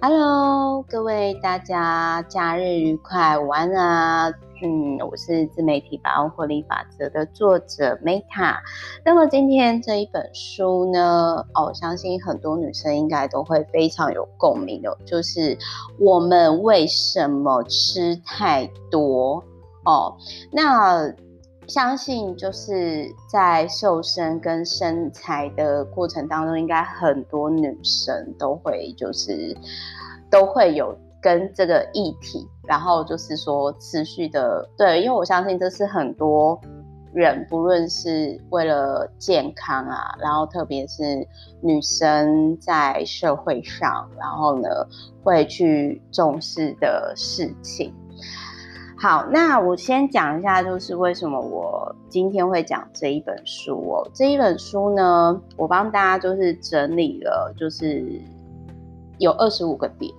Hello，各位大家假日愉快，午安啊！嗯，我是自媒体百万获利法则的作者 Meta。那么今天这一本书呢，哦，相信很多女生应该都会非常有共鸣的，就是我们为什么吃太多哦？那。相信就是在瘦身跟身材的过程当中，应该很多女生都会就是都会有跟这个议题，然后就是说持续的对，因为我相信这是很多人不论是为了健康啊，然后特别是女生在社会上，然后呢会去重视的事情。好，那我先讲一下，就是为什么我今天会讲这一本书哦。这一本书呢，我帮大家就是整理了，就是有二十五个点。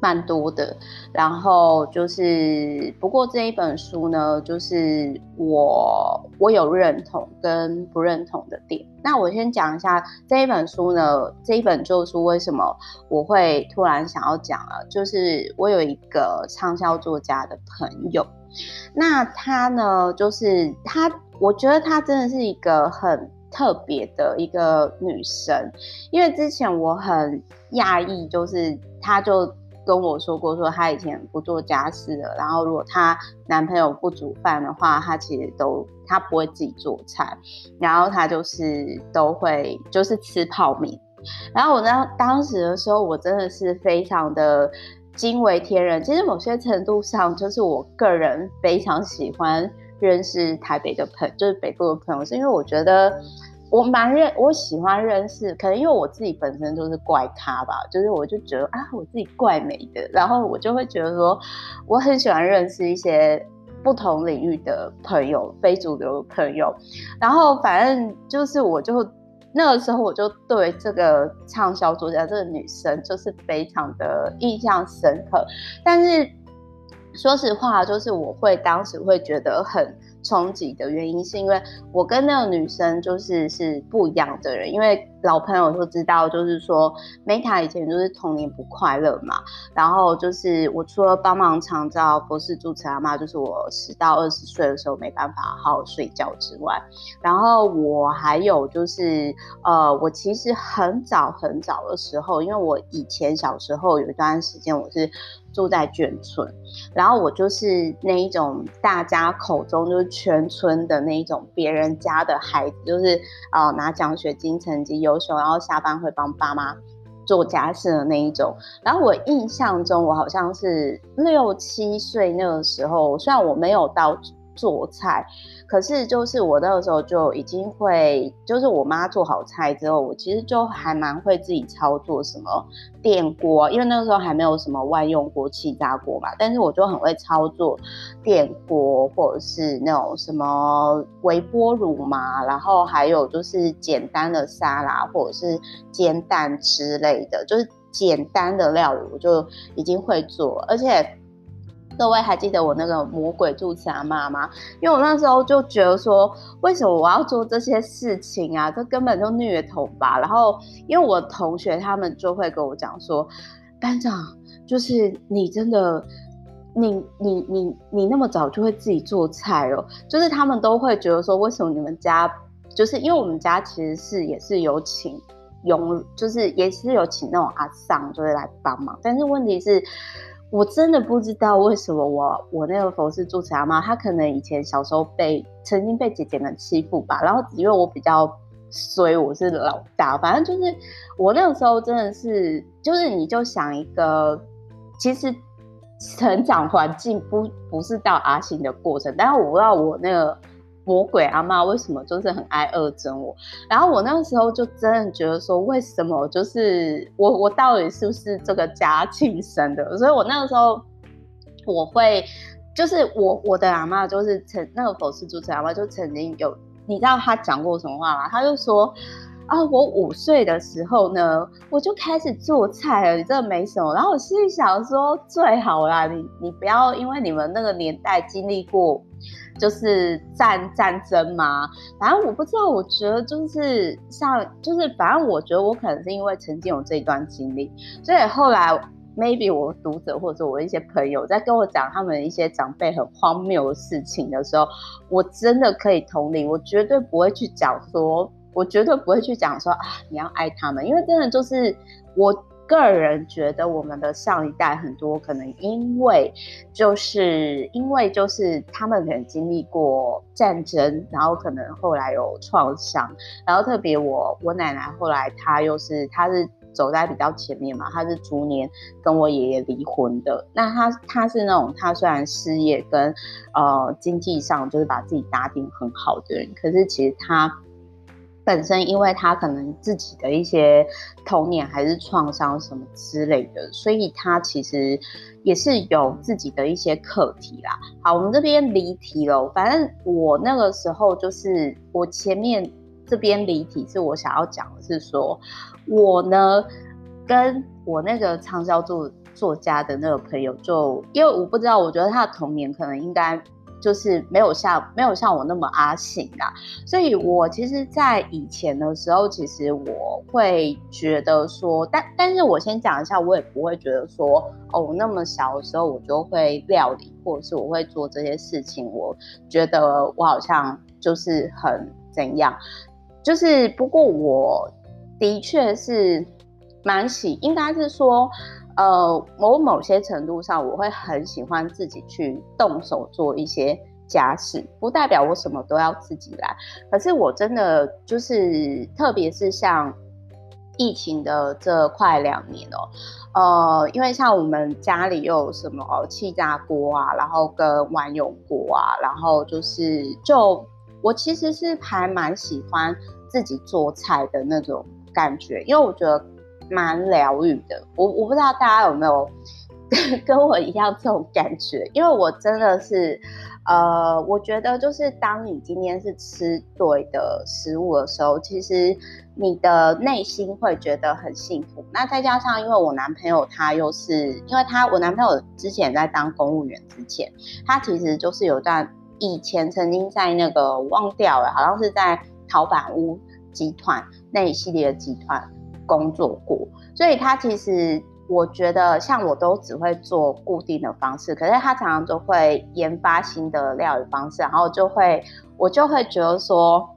蛮多的，然后就是，不过这一本书呢，就是我我有认同跟不认同的点。那我先讲一下这一本书呢，这一本旧书为什么我会突然想要讲了，就是我有一个畅销作家的朋友，那他呢，就是他，我觉得他真的是一个很特别的一个女生，因为之前我很讶异，就是她就。跟我说过，说她以前不做家事的，然后如果她男朋友不煮饭的话，她其实都她不会自己做菜，然后她就是都会就是吃泡面。然后我呢，当时的时候，我真的是非常的惊为天人。其实某些程度上，就是我个人非常喜欢认识台北的朋友，就是北部的朋友，是因为我觉得。我蛮认，我喜欢认识，可能因为我自己本身就是怪咖吧，就是我就觉得啊，我自己怪美的，然后我就会觉得说，我很喜欢认识一些不同领域的朋友，非主流朋友，然后反正就是我就那个时候我就对这个畅销作家这个女生就是非常的印象深刻，但是说实话，就是我会当时会觉得很。冲击的原因是因为我跟那个女生就是是不一样的人，因为老朋友都知道，就是说 Meta 以前就是童年不快乐嘛，然后就是我除了帮忙长照佛事住持阿嬷，就是我十到二十岁的时候没办法好好睡觉之外，然后我还有就是呃，我其实很早很早的时候，因为我以前小时候有一段时间我是。住在眷村，然后我就是那一种大家口中就是全村的那一种别人家的孩子，就是呃拿奖学金成绩优秀，然后下班会帮爸妈做家事的那一种。然后我印象中，我好像是六七岁那个时候，虽然我没有到做菜。可是，就是我那个时候就已经会，就是我妈做好菜之后，我其实就还蛮会自己操作什么电锅，因为那个时候还没有什么万用锅、气炸锅嘛。但是我就很会操作电锅，或者是那种什么微波炉嘛，然后还有就是简单的沙拉或者是煎蛋之类的，就是简单的料理，我就已经会做，而且。各位还记得我那个魔鬼住持阿嬷吗？因为我那时候就觉得说，为什么我要做这些事情啊？这根本就虐童吧。然后，因为我同学他们就会跟我讲说，班长，就是你真的，你你你你那么早就会自己做菜哦。就是他们都会觉得说，为什么你们家，就是因为我们家其实是也是有请佣，就是也是有请那种阿桑，就会来帮忙。但是问题是。我真的不知道为什么我我那个佛事住持阿嬷，她可能以前小时候被曾经被姐姐们欺负吧，然后因为我比较衰，我是老大，反正就是我那个时候真的是，就是你就想一个，其实成长环境不不是到阿信的过程，但是我不知道我那个。魔鬼阿嬷为什么就是很爱恶整我？然后我那个时候就真的觉得说，为什么就是我我到底是不是这个家亲生的？所以我那个时候我会就是我我的阿嬷就是曾那个佛事主持阿嬷就曾经有，你知道他讲过什么话吗？他就说啊，我五岁的时候呢，我就开始做菜了，你这没什么。然后我心里想说，最好啦，你你不要因为你们那个年代经历过。就是战战争吗？反正我不知道，我觉得就是像就是反正我觉得我可能是因为曾经有这一段经历，所以后来。maybe 我读者或者我一些朋友在跟我讲他们一些长辈很荒谬的事情的时候，我真的可以同理，我绝对不会去讲说，我绝对不会去讲说啊，你要爱他们，因为真的就是我个人觉得我们的上一代很多可能因为就是因为就是他们可能经历过战争，然后可能后来有创伤，然后特别我我奶奶后来她又是她是。走在比较前面嘛，他是逐年跟我爷爷离婚的。那他他是那种，他虽然事业跟呃经济上就是把自己打点很好的人，可是其实他本身，因为他可能自己的一些童年还是创伤什么之类的，所以他其实也是有自己的一些课题啦。好，我们这边离题了。反正我那个时候就是我前面。这边离题是我想要讲的是说，我呢跟我那个畅销作作家的那个朋友就，就因为我不知道，我觉得他的童年可能应该就是没有像没有像我那么阿信啦，所以我其实，在以前的时候，其实我会觉得说，但但是我先讲一下，我也不会觉得说，哦，那么小的时候我就会料理，或者是我会做这些事情，我觉得我好像就是很怎样。就是，不过我的确是蛮喜，应该是说，呃，某某些程度上，我会很喜欢自己去动手做一些家事，不代表我什么都要自己来。可是我真的就是，特别是像疫情的这快两年哦，呃，因为像我们家里又有什么气炸锅啊，然后跟碗有锅啊，然后就是就。我其实是还蛮喜欢自己做菜的那种感觉，因为我觉得蛮疗愈的。我我不知道大家有没有 跟我一样这种感觉，因为我真的是，呃，我觉得就是当你今天是吃对的食物的时候，其实你的内心会觉得很幸福。那再加上，因为我男朋友他又是，因为他我男朋友之前在当公务员之前，他其实就是有段。以前曾经在那个忘掉了，好像是在陶板屋集团那一系列的集团工作过，所以他其实我觉得像我都只会做固定的方式，可是他常常都会研发新的料理方式，然后就会我就会觉得说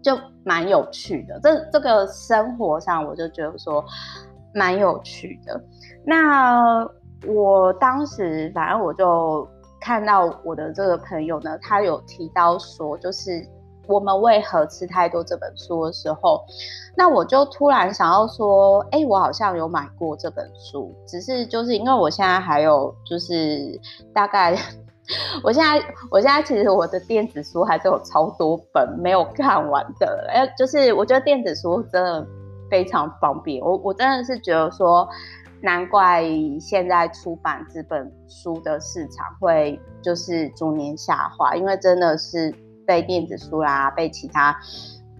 就蛮有趣的，这这个生活上我就觉得说蛮有趣的。那我当时反正我就。看到我的这个朋友呢，他有提到说，就是我们为何吃太多这本书的时候，那我就突然想要说，哎，我好像有买过这本书，只是就是因为我现在还有就是大概，我现在我现在其实我的电子书还是有超多本没有看完的，哎，就是我觉得电子书真的非常方便，我我真的是觉得说。难怪现在出版这本书的市场会就是逐年下滑，因为真的是被电子书啦，被其他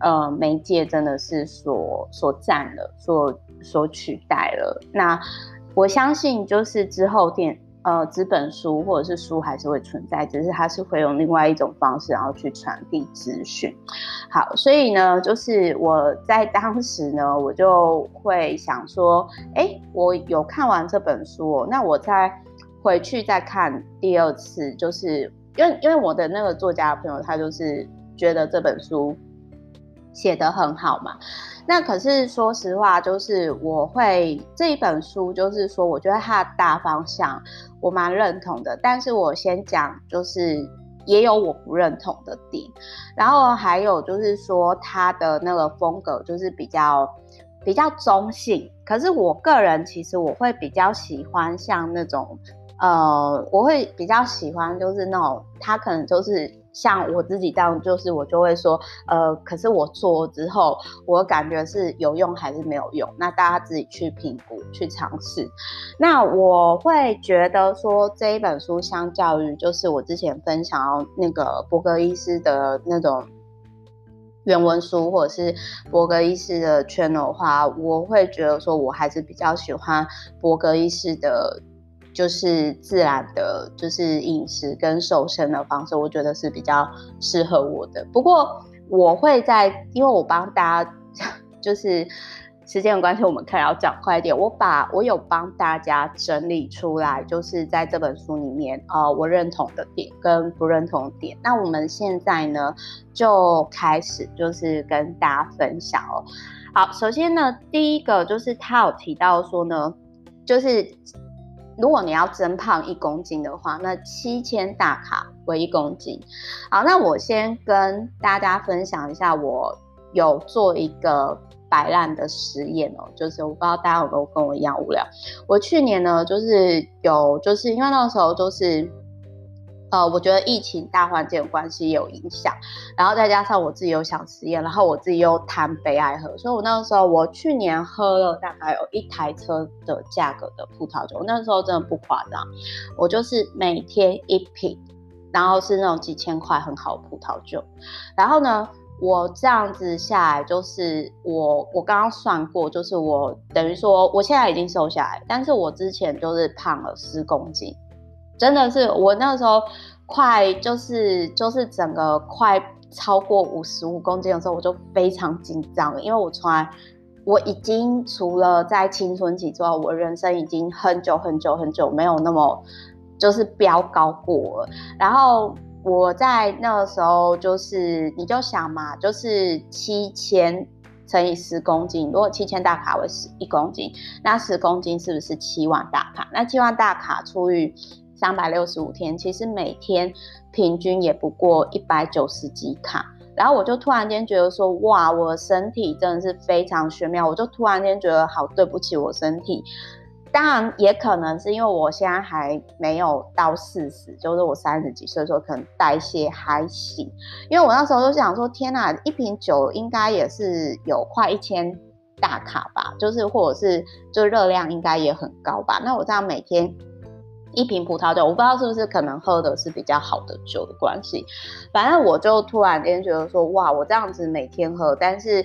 呃媒介真的是所所占了，所所取代了。那我相信就是之后电。呃，纸本书或者是书还是会存在，只是它是会用另外一种方式，然后去传递资讯。好，所以呢，就是我在当时呢，我就会想说，哎，我有看完这本书，那我再回去再看第二次，就是因为因为我的那个作家朋友，他就是觉得这本书写得很好嘛。那可是说实话，就是我会这一本书，就是说我觉得它的大方向我蛮认同的，但是我先讲，就是也有我不认同的点，然后还有就是说它的那个风格就是比较比较中性，可是我个人其实我会比较喜欢像那种，呃，我会比较喜欢就是那种他可能就是。像我自己这样，就是我就会说，呃，可是我做之后，我感觉是有用还是没有用？那大家自己去评估、去尝试。那我会觉得说，这一本书相较于就是我之前分享那个伯格医师的那种原文书，或者是伯格医师的 channel 的话，我会觉得说我还是比较喜欢伯格医师的。就是自然的，就是饮食跟瘦身的方式，我觉得是比较适合我的。不过我会在，因为我帮大家，就是时间的关系，我们可能要讲快一点。我把我有帮大家整理出来，就是在这本书里面，呃，我认同的点跟不认同的点。那我们现在呢，就开始就是跟大家分享哦。好，首先呢，第一个就是他有提到说呢，就是。如果你要增胖一公斤的话，那七千大卡为一公斤。好，那我先跟大家分享一下，我有做一个摆烂的实验哦，就是我不知道大家有没有跟我一样无聊。我去年呢，就是有，就是因为那个时候就是。呃，我觉得疫情大环境的关系有影响，然后再加上我自己又想实验，然后我自己又贪杯爱喝，所以我那个时候我去年喝了大概有一台车的价格的葡萄酒，那时候真的不夸张，我就是每天一瓶，然后是那种几千块很好的葡萄酒，然后呢，我这样子下来就是我我刚刚算过，就是我等于说我现在已经瘦下来，但是我之前就是胖了十公斤。真的是我那个时候快就是就是整个快超过五十五公斤的时候，我就非常紧张，因为我从来我已经除了在青春期之外，我人生已经很久很久很久没有那么就是飙高过了。然后我在那个时候就是你就想嘛，就是七千乘以十公斤，如果七千大卡为十一公斤，那十公斤是不是七万大卡？那七万大卡除以三百六十五天，其实每天平均也不过一百九十几卡，然后我就突然间觉得说，哇，我的身体真的是非常玄妙，我就突然间觉得好对不起我身体。当然也可能是因为我现在还没有到四十，就是我三十几岁的时候，可能代谢还行。因为我那时候就想说，天哪，一瓶酒应该也是有快一千大卡吧，就是或者是就热量应该也很高吧。那我这样每天。一瓶葡萄酒，我不知道是不是可能喝的是比较好的酒的关系，反正我就突然间觉得说，哇，我这样子每天喝，但是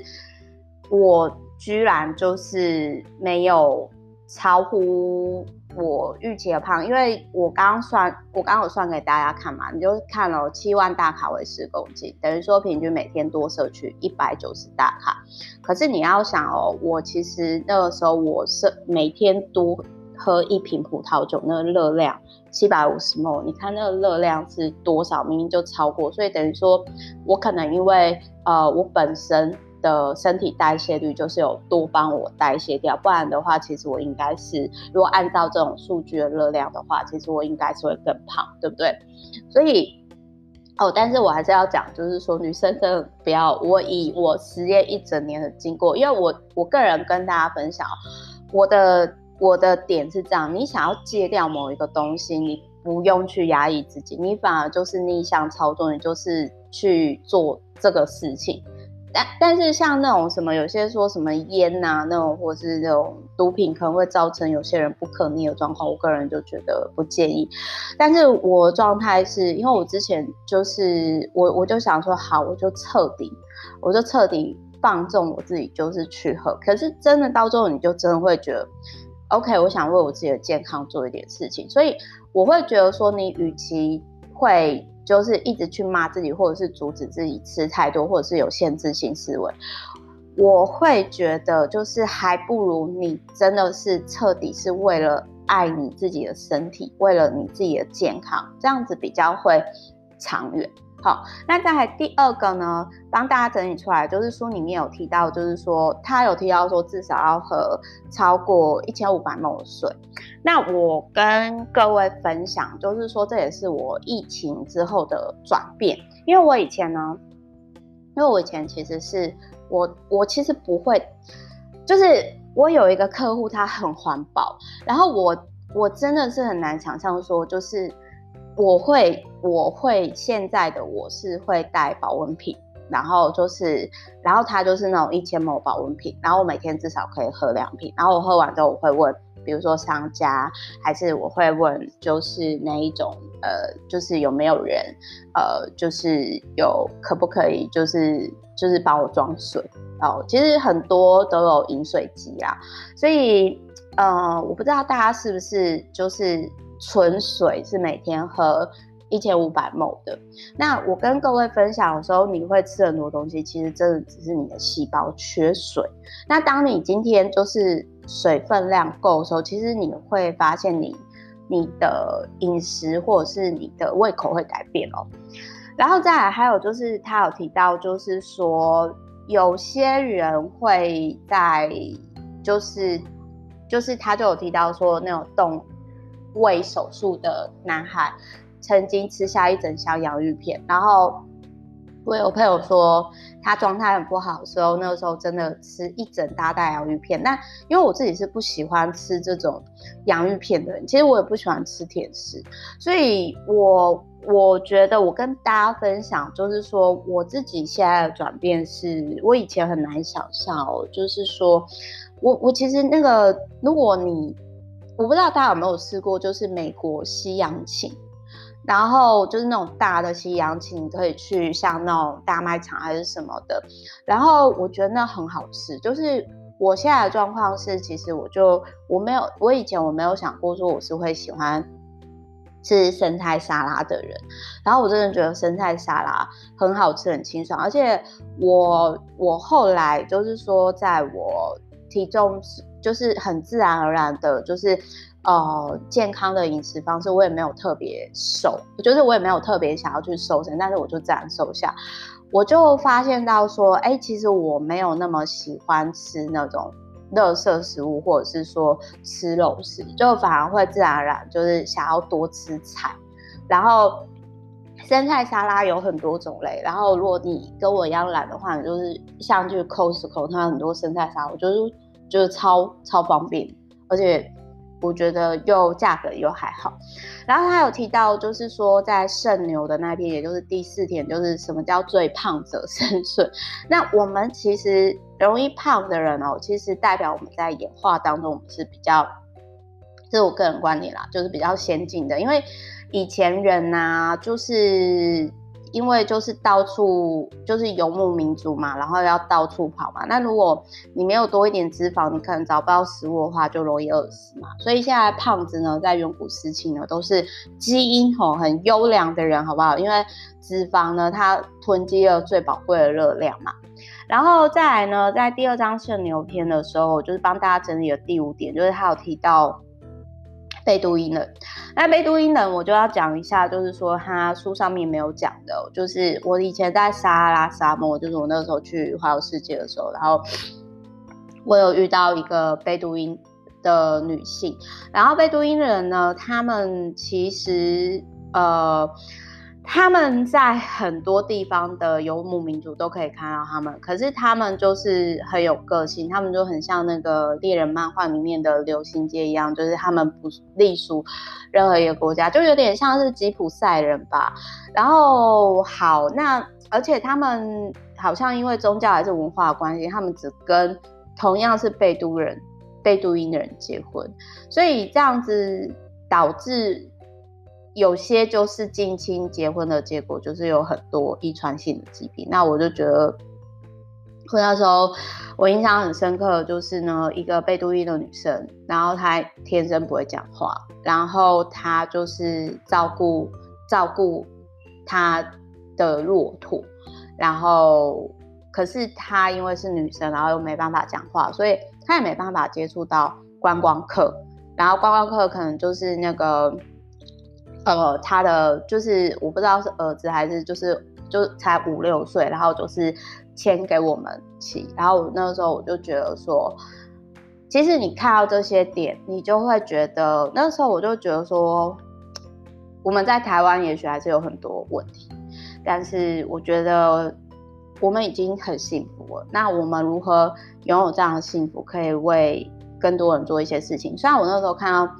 我居然就是没有超乎我预期的胖，因为我刚刚算，我刚刚有算给大家看嘛，你就看了七万大卡为十公斤，等于说平均每天多摄取一百九十大卡，可是你要想哦，我其实那个时候我是每天多。喝一瓶葡萄酒，那个热量七百五十 ml，你看那个热量是多少？明明就超过，所以等于说，我可能因为呃，我本身的身体代谢率就是有多帮我代谢掉，不然的话，其实我应该是，如果按照这种数据的热量的话，其实我应该是会更胖，对不对？所以哦，但是我还是要讲，就是说女生真的不要，我以我实验一整年的经过，因为我我个人跟大家分享我的。我的点是这样，你想要戒掉某一个东西，你不用去压抑自己，你反而就是逆向操作，你就是去做这个事情。但但是像那种什么，有些说什么烟呐、啊，那种或是那种毒品，可能会造成有些人不可逆的状况。我个人就觉得不建议。但是我状态是因为我之前就是我我就想说，好，我就彻底，我就彻底放纵我自己，就是去喝。可是真的到最后，你就真的会觉得。OK，我想为我自己的健康做一点事情，所以我会觉得说，你与其会就是一直去骂自己，或者是阻止自己吃太多，或者是有限制性思维，我会觉得就是还不如你真的是彻底是为了爱你自己的身体，为了你自己的健康，这样子比较会长远。好，那再来第二个呢，帮大家整理出来，就是书里面有提到，就是说他有提到说至少要喝超过一千五百 ml 的水。那我跟各位分享，就是说这也是我疫情之后的转变，因为我以前呢，因为我以前其实是我我其实不会，就是我有一个客户他很环保，然后我我真的是很难想象说就是。我会，我会现在的我是会带保温瓶，然后就是，然后它就是那种一千 ml 保温瓶，然后我每天至少可以喝两瓶，然后我喝完之后我会问，比如说商家，还是我会问，就是那一种，呃，就是有没有人，呃，就是有可不可以，就是就是帮我装水，哦，其实很多都有饮水机啊，所以，呃，我不知道大家是不是就是。纯水是每天喝一千五百 ml 的。那我跟各位分享的时候，你会吃很多东西，其实真的只是你的细胞缺水。那当你今天就是水分量够的时候，其实你会发现你你的饮食或者是你的胃口会改变哦。然后再来还有就是他有提到，就是说有些人会在就是就是他就有提到说那种动胃手术的男孩曾经吃下一整箱洋芋片，然后。我有朋友说，他状态很不好的时候，那个时候真的吃一整大袋洋芋片。那因为我自己是不喜欢吃这种洋芋片的人，其实我也不喜欢吃甜食，所以我我觉得我跟大家分享，就是说我自己现在的转变是，我以前很难想象哦，就是说我我其实那个，如果你我不知道大家有没有试过，就是美国西洋芹。然后就是那种大的西洋芹，你可以去像那种大卖场还是什么的。然后我觉得那很好吃。就是我现在的状况是，其实我就我没有，我以前我没有想过说我是会喜欢吃生菜沙拉的人。然后我真的觉得生菜沙拉很好吃，很清爽。而且我我后来就是说，在我体重就是很自然而然的，就是。呃，健康的饮食方式，我也没有特别瘦，就是我也没有特别想要去瘦身，但是我就自然瘦下。我就发现到说，哎、其实我没有那么喜欢吃那种垃圾食物，或者是说吃肉食，就反而会自然而然就是想要多吃菜。然后生菜沙拉有很多种类，然后如果你跟我一样懒的话，你就是像去 Costco，它很多生菜沙拉，我就是就是超超方便，而且。我觉得又价格又还好，然后他有提到，就是说在肾牛的那篇，也就是第四天，就是什么叫最胖者生顺。那我们其实容易胖的人哦，其实代表我们在演化当中，我们是比较，这是我个人观点啦，就是比较先进的，因为以前人呐、啊，就是。因为就是到处就是游牧民族嘛，然后要到处跑嘛。那如果你没有多一点脂肪，你可能找不到食物的话，就容易饿死嘛。所以现在胖子呢，在远古时期呢，都是基因吼很优良的人，好不好？因为脂肪呢，它囤积了最宝贵的热量嘛。然后再来呢，在第二章肾牛篇的时候，就是帮大家整理了第五点，就是他有提到。贝都因了，那贝都因人我就要讲一下，就是说他书上面没有讲的，就是我以前在撒哈拉沙漠，就是我那个时候去环游世界的时候，然后我有遇到一个贝都因的女性，然后贝都因人呢，他们其实呃。他们在很多地方的游牧民族都可以看到他们，可是他们就是很有个性，他们就很像那个猎人漫画里面的流星街一样，就是他们不隶属任何一个国家，就有点像是吉普赛人吧。然后好，那而且他们好像因为宗教还是文化关系，他们只跟同样是贝都人、贝都因的人结婚，所以这样子导致。有些就是近亲结婚的结果，就是有很多遗传性的疾病。那我就觉得，那时候我印象很深刻就是呢，一个贝都因的女生，然后她天生不会讲话，然后她就是照顾照顾她的骆驼，然后可是她因为是女生，然后又没办法讲话，所以她也没办法接触到观光客，然后观光客可能就是那个。呃，他的就是我不知道是儿子还是就是就才五六岁，然后就是牵给我们骑，然后那个时候我就觉得说，其实你看到这些点，你就会觉得那时候我就觉得说，我们在台湾也许还是有很多问题，但是我觉得我们已经很幸福了。那我们如何拥有这样的幸福，可以为更多人做一些事情？虽然我那时候看到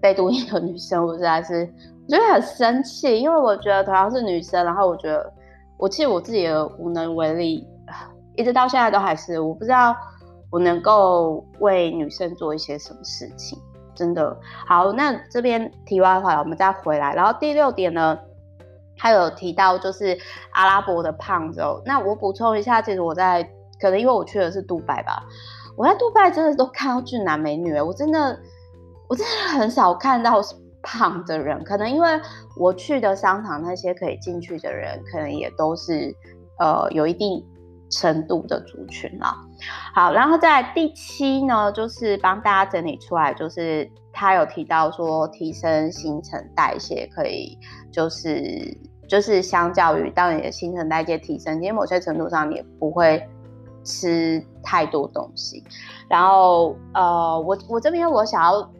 贝都因的女生，我实在是。我觉得很生气，因为我觉得同样是女生，然后我觉得我其实我自己也无能为力，一直到现在都还是我不知道我能够为女生做一些什么事情，真的。好，那这边题外话，我们再回来。然后第六点呢，他有提到就是阿拉伯的胖子哦。那我补充一下，其实我在可能因为我去的是杜拜吧，我在杜拜真的都看到俊男美女，我真的我真的很少看到。胖的人，可能因为我去的商场那些可以进去的人，可能也都是呃有一定程度的族群啦。好，然后在第七呢，就是帮大家整理出来，就是他有提到说提升新陈代谢可以，就是就是相较于当你的新陈代谢提升，其实某些程度上你也不会吃太多东西。然后呃，我我这边我想要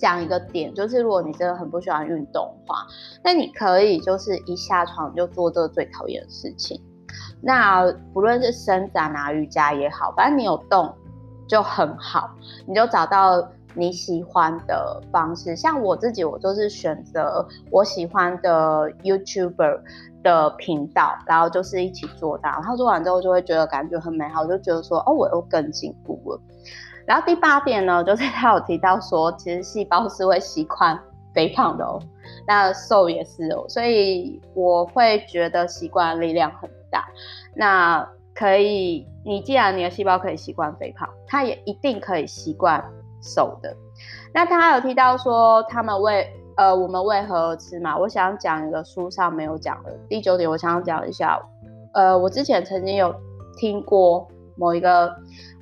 讲一个点，就是如果你真的很不喜欢运动的话，那你可以就是一下床就做这个最讨厌的事情。那不论是伸展啊、瑜伽也好，反正你有动就很好，你就找到你喜欢的方式。像我自己，我就是选择我喜欢的 YouTuber 的频道，然后就是一起做到，然后做完之后就会觉得感觉很美好，就觉得说哦，我又更进步了。然后第八点呢，就是他有提到说，其实细胞是会习惯肥胖的哦，那瘦也是哦，所以我会觉得习惯力量很大。那可以，你既然你的细胞可以习惯肥胖，它也一定可以习惯瘦的。那他有提到说，他们为呃我们为何而吃嘛？我想讲一个书上没有讲的第九点，我想讲一下。呃，我之前曾经有听过某一个，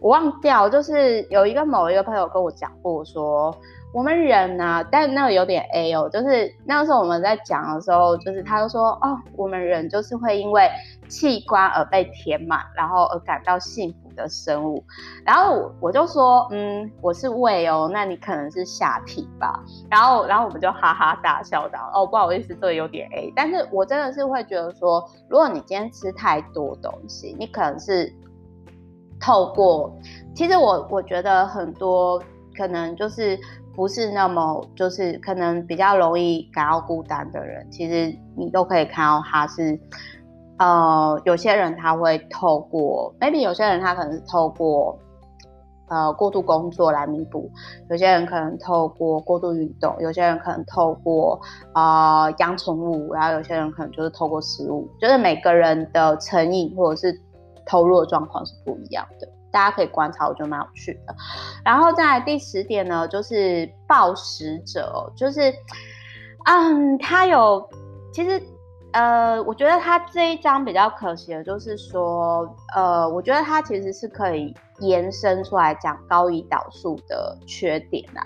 我忘掉，就是有一个某一个朋友跟我讲过说。我们人呢、啊，但那个有点 A 哦，就是那个时候我们在讲的时候，就是他就说哦，我们人就是会因为器官而被填满，然后而感到幸福的生物。然后我就说，嗯，我是胃哦，那你可能是下体吧。然后，然后我们就哈哈大笑的哦，不好意思，这个有点 A。但是我真的是会觉得说，如果你今天吃太多东西，你可能是透过，其实我我觉得很多可能就是。不是那么，就是可能比较容易感到孤单的人，其实你都可以看到他是，呃，有些人他会透过，maybe 有些人他可能是透过，呃，过度工作来弥补，有些人可能透过过度运动，有些人可能透过呃养宠物，然后有些人可能就是透过食物，就是每个人的成瘾或者是投入的状况是不一样的。大家可以观察，我觉得蛮有趣的。然后在第十点呢，就是暴食者，就是，嗯，他有，其实，呃，我觉得他这一章比较可惜的，就是说，呃，我觉得他其实是可以延伸出来讲高胰岛素的缺点啦。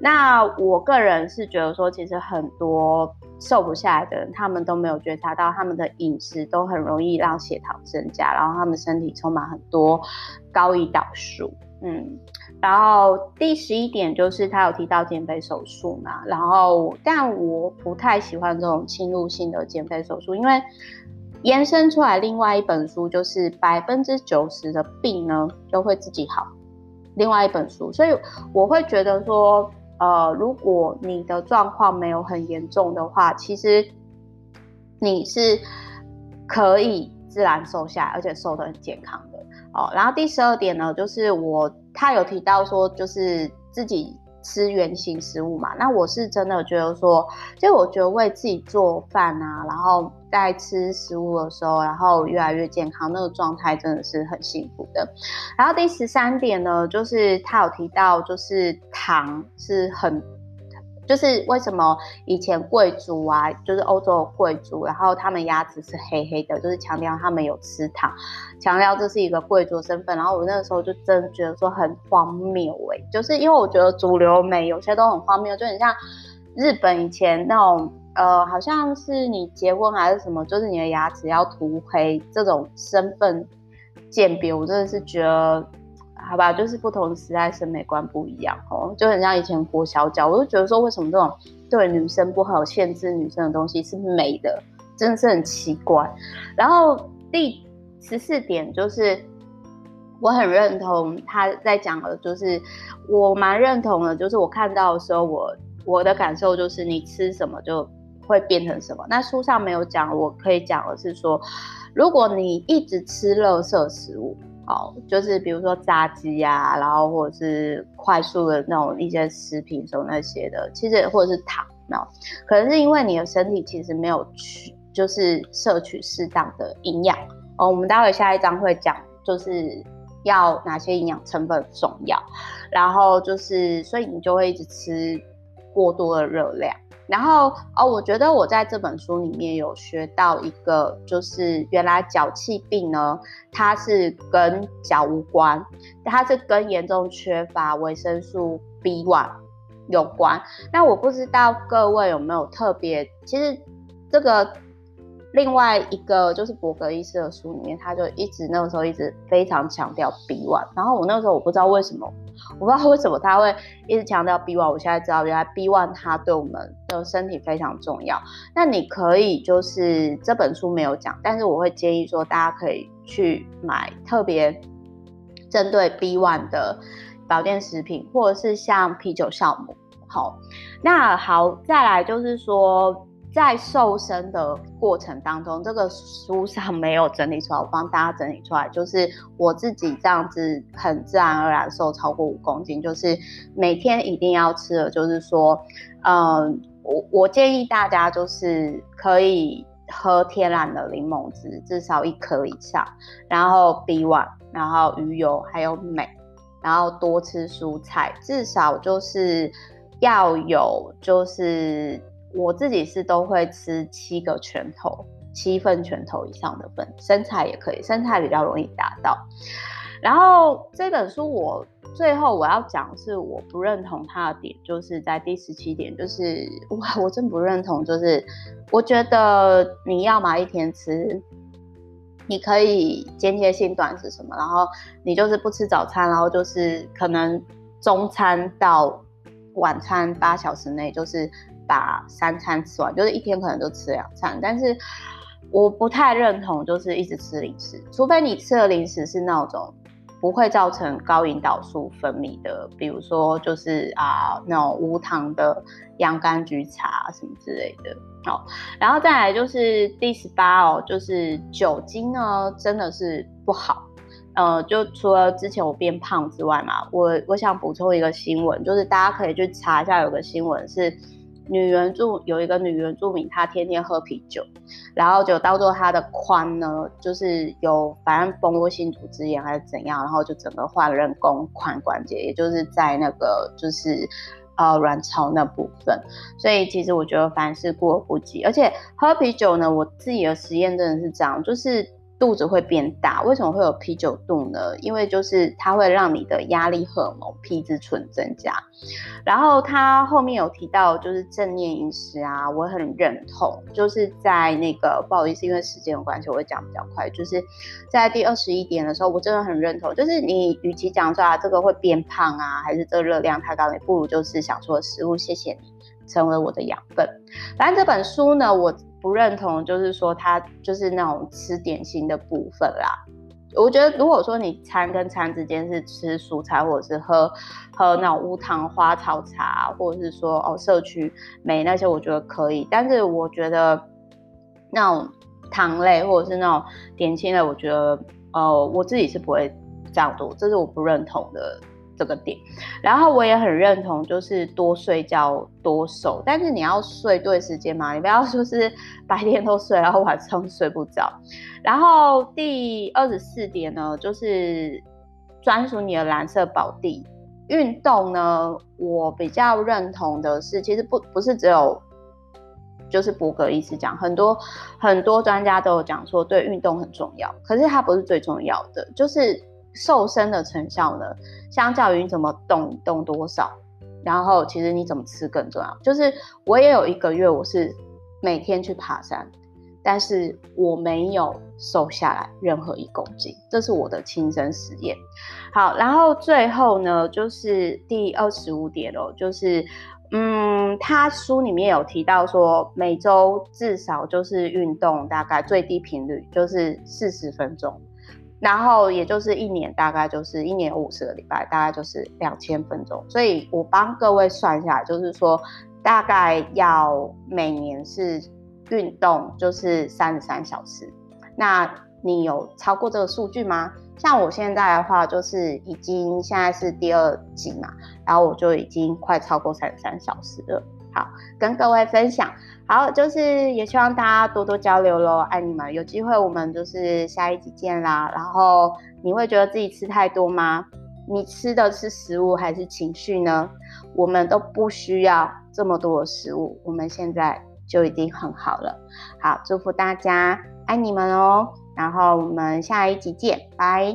那我个人是觉得说，其实很多。瘦不下来的人，他们都没有觉察到，他们的饮食都很容易让血糖增加，然后他们身体充满很多高胰岛素。嗯，然后第十一点就是他有提到减肥手术嘛，然后但我不太喜欢这种侵入性的减肥手术，因为延伸出来另外一本书就是百分之九十的病呢都会自己好，另外一本书，所以我会觉得说。呃，如果你的状况没有很严重的话，其实你是可以自然瘦下来，而且瘦得很健康的哦。然后第十二点呢，就是我他有提到说，就是自己。吃原型食物嘛，那我是真的觉得说，就我觉得为自己做饭啊，然后在吃食物的时候，然后越来越健康，那个状态真的是很幸福的。然后第十三点呢，就是他有提到，就是糖是很。就是为什么以前贵族啊，就是欧洲的贵族，然后他们牙齿是黑黑的，就是强调他们有吃糖，强调这是一个贵族身份。然后我那个时候就真的觉得说很荒谬哎，就是因为我觉得主流美有些都很荒谬，就很像日本以前那种呃，好像是你结婚还是什么，就是你的牙齿要涂黑这种身份鉴别，我真的是觉得。好吧，就是不同时代审美观不一样哦，就很像以前裹小脚，我就觉得说，为什么这种对女生不好、限制女生的东西是美的，真的是很奇怪。然后第十四点就是，我很认同他在讲的，就是我蛮认同的，就是我看到的时候，我我的感受就是，你吃什么就会变成什么。那书上没有讲，我可以讲的是说，如果你一直吃垃圾食物。哦，就是比如说炸鸡呀，然后或者是快速的那种一些食品什么那些的，其实或者是糖，那可能是因为你的身体其实没有去，就是摄取适当的营养。哦，我们待会下一章会讲，就是要哪些营养成分重要，然后就是所以你就会一直吃过多的热量。然后哦，我觉得我在这本书里面有学到一个，就是原来脚气病呢，它是跟脚无关，它是跟严重缺乏维生素 B1 有关。那我不知道各位有没有特别，其实这个。另外一个就是伯格医师的书里面，他就一直那个时候一直非常强调 B1，然后我那个时候我不知道为什么，我不知道为什么他会一直强调 B1，我现在知道原来 B1 它对我们的身体非常重要。那你可以就是这本书没有讲，但是我会建议说大家可以去买特别针对 B1 的保健食品，或者是像啤酒酵母。好，那好，再来就是说。在瘦身的过程当中，这个书上没有整理出来，我帮大家整理出来，就是我自己这样子很自然而然瘦超过五公斤，就是每天一定要吃的，就是说，嗯，我我建议大家就是可以喝天然的柠檬汁，至少一颗以上，然后 B1，然后鱼油还有镁，然后多吃蔬菜，至少就是要有就是。我自己是都会吃七个拳头，七份拳头以上的份，生菜也可以，生菜比较容易达到。然后这本书我最后我要讲是我不认同它的点，就是在第十七点，就是哇，我真不认同，就是我觉得你要嘛一天吃，你可以间歇性断食什么，然后你就是不吃早餐，然后就是可能中餐到晚餐八小时内就是。把三餐吃完，就是一天可能就吃两餐，但是我不太认同，就是一直吃零食，除非你吃的零食是那种不会造成高胰岛素分泌的，比如说就是啊那种无糖的洋甘菊茶什么之类的。好，然后再来就是第十八哦，就是酒精呢真的是不好。呃，就除了之前我变胖之外嘛，我我想补充一个新闻，就是大家可以去查一下，有个新闻是。女原住有一个女原住民，她天天喝啤酒，然后就当做她的髋呢，就是有反正蜂窝性组织炎还是怎样，然后就整个换人工髋关节，也就是在那个就是呃卵巢那部分。所以其实我觉得凡事过犹不及，而且喝啤酒呢，我自己的实验真的是这样，就是。肚子会变大，为什么会有啤酒肚呢？因为就是它会让你的压力荷尔蒙皮质醇增加。然后他后面有提到就是正念饮食啊，我很认同。就是在那个不好意思，因为时间有关系，我会讲比较快。就是在第二十一点的时候，我真的很认同。就是你与其讲说啊这个会变胖啊，还是这个热量太高，你不如就是想说食物，谢谢你成为我的养分。反正这本书呢，我。不认同，就是说他就是那种吃点心的部分啦。我觉得如果说你餐跟餐之间是吃蔬菜，或者是喝喝那种无糖花草茶，或者是说哦摄取镁那些，我觉得可以。但是我觉得那种糖类或者是那种点心类，我觉得呃我自己是不会这样做，这是我不认同的。这个点，然后我也很认同，就是多睡觉多瘦，但是你要睡对时间嘛，你不要说是白天都睡，然后晚上睡不着。然后第二十四点呢，就是专属你的蓝色宝地运动呢，我比较认同的是，其实不不是只有就是伯格医师讲，很多很多专家都有讲说，对运动很重要，可是它不是最重要的，就是。瘦身的成效呢，相较于你怎么动动多少，然后其实你怎么吃更重要。就是我也有一个月，我是每天去爬山，但是我没有瘦下来任何一公斤，这是我的亲身实验。好，然后最后呢，就是第二十五点哦，就是嗯，他书里面有提到说，每周至少就是运动大概最低频率就是四十分钟。然后也就是一年，大概就是一年五十个礼拜，大概就是两千分钟。所以我帮各位算下来，就是说大概要每年是运动就是三十三小时。那你有超过这个数据吗？像我现在的话，就是已经现在是第二季嘛，然后我就已经快超过三十三小时了。好，跟各位分享。好，就是也希望大家多多交流喽，爱你们。有机会我们就是下一集见啦。然后你会觉得自己吃太多吗？你吃的是食物还是情绪呢？我们都不需要这么多的食物，我们现在就已经很好了。好，祝福大家，爱你们哦。然后我们下一集见，拜。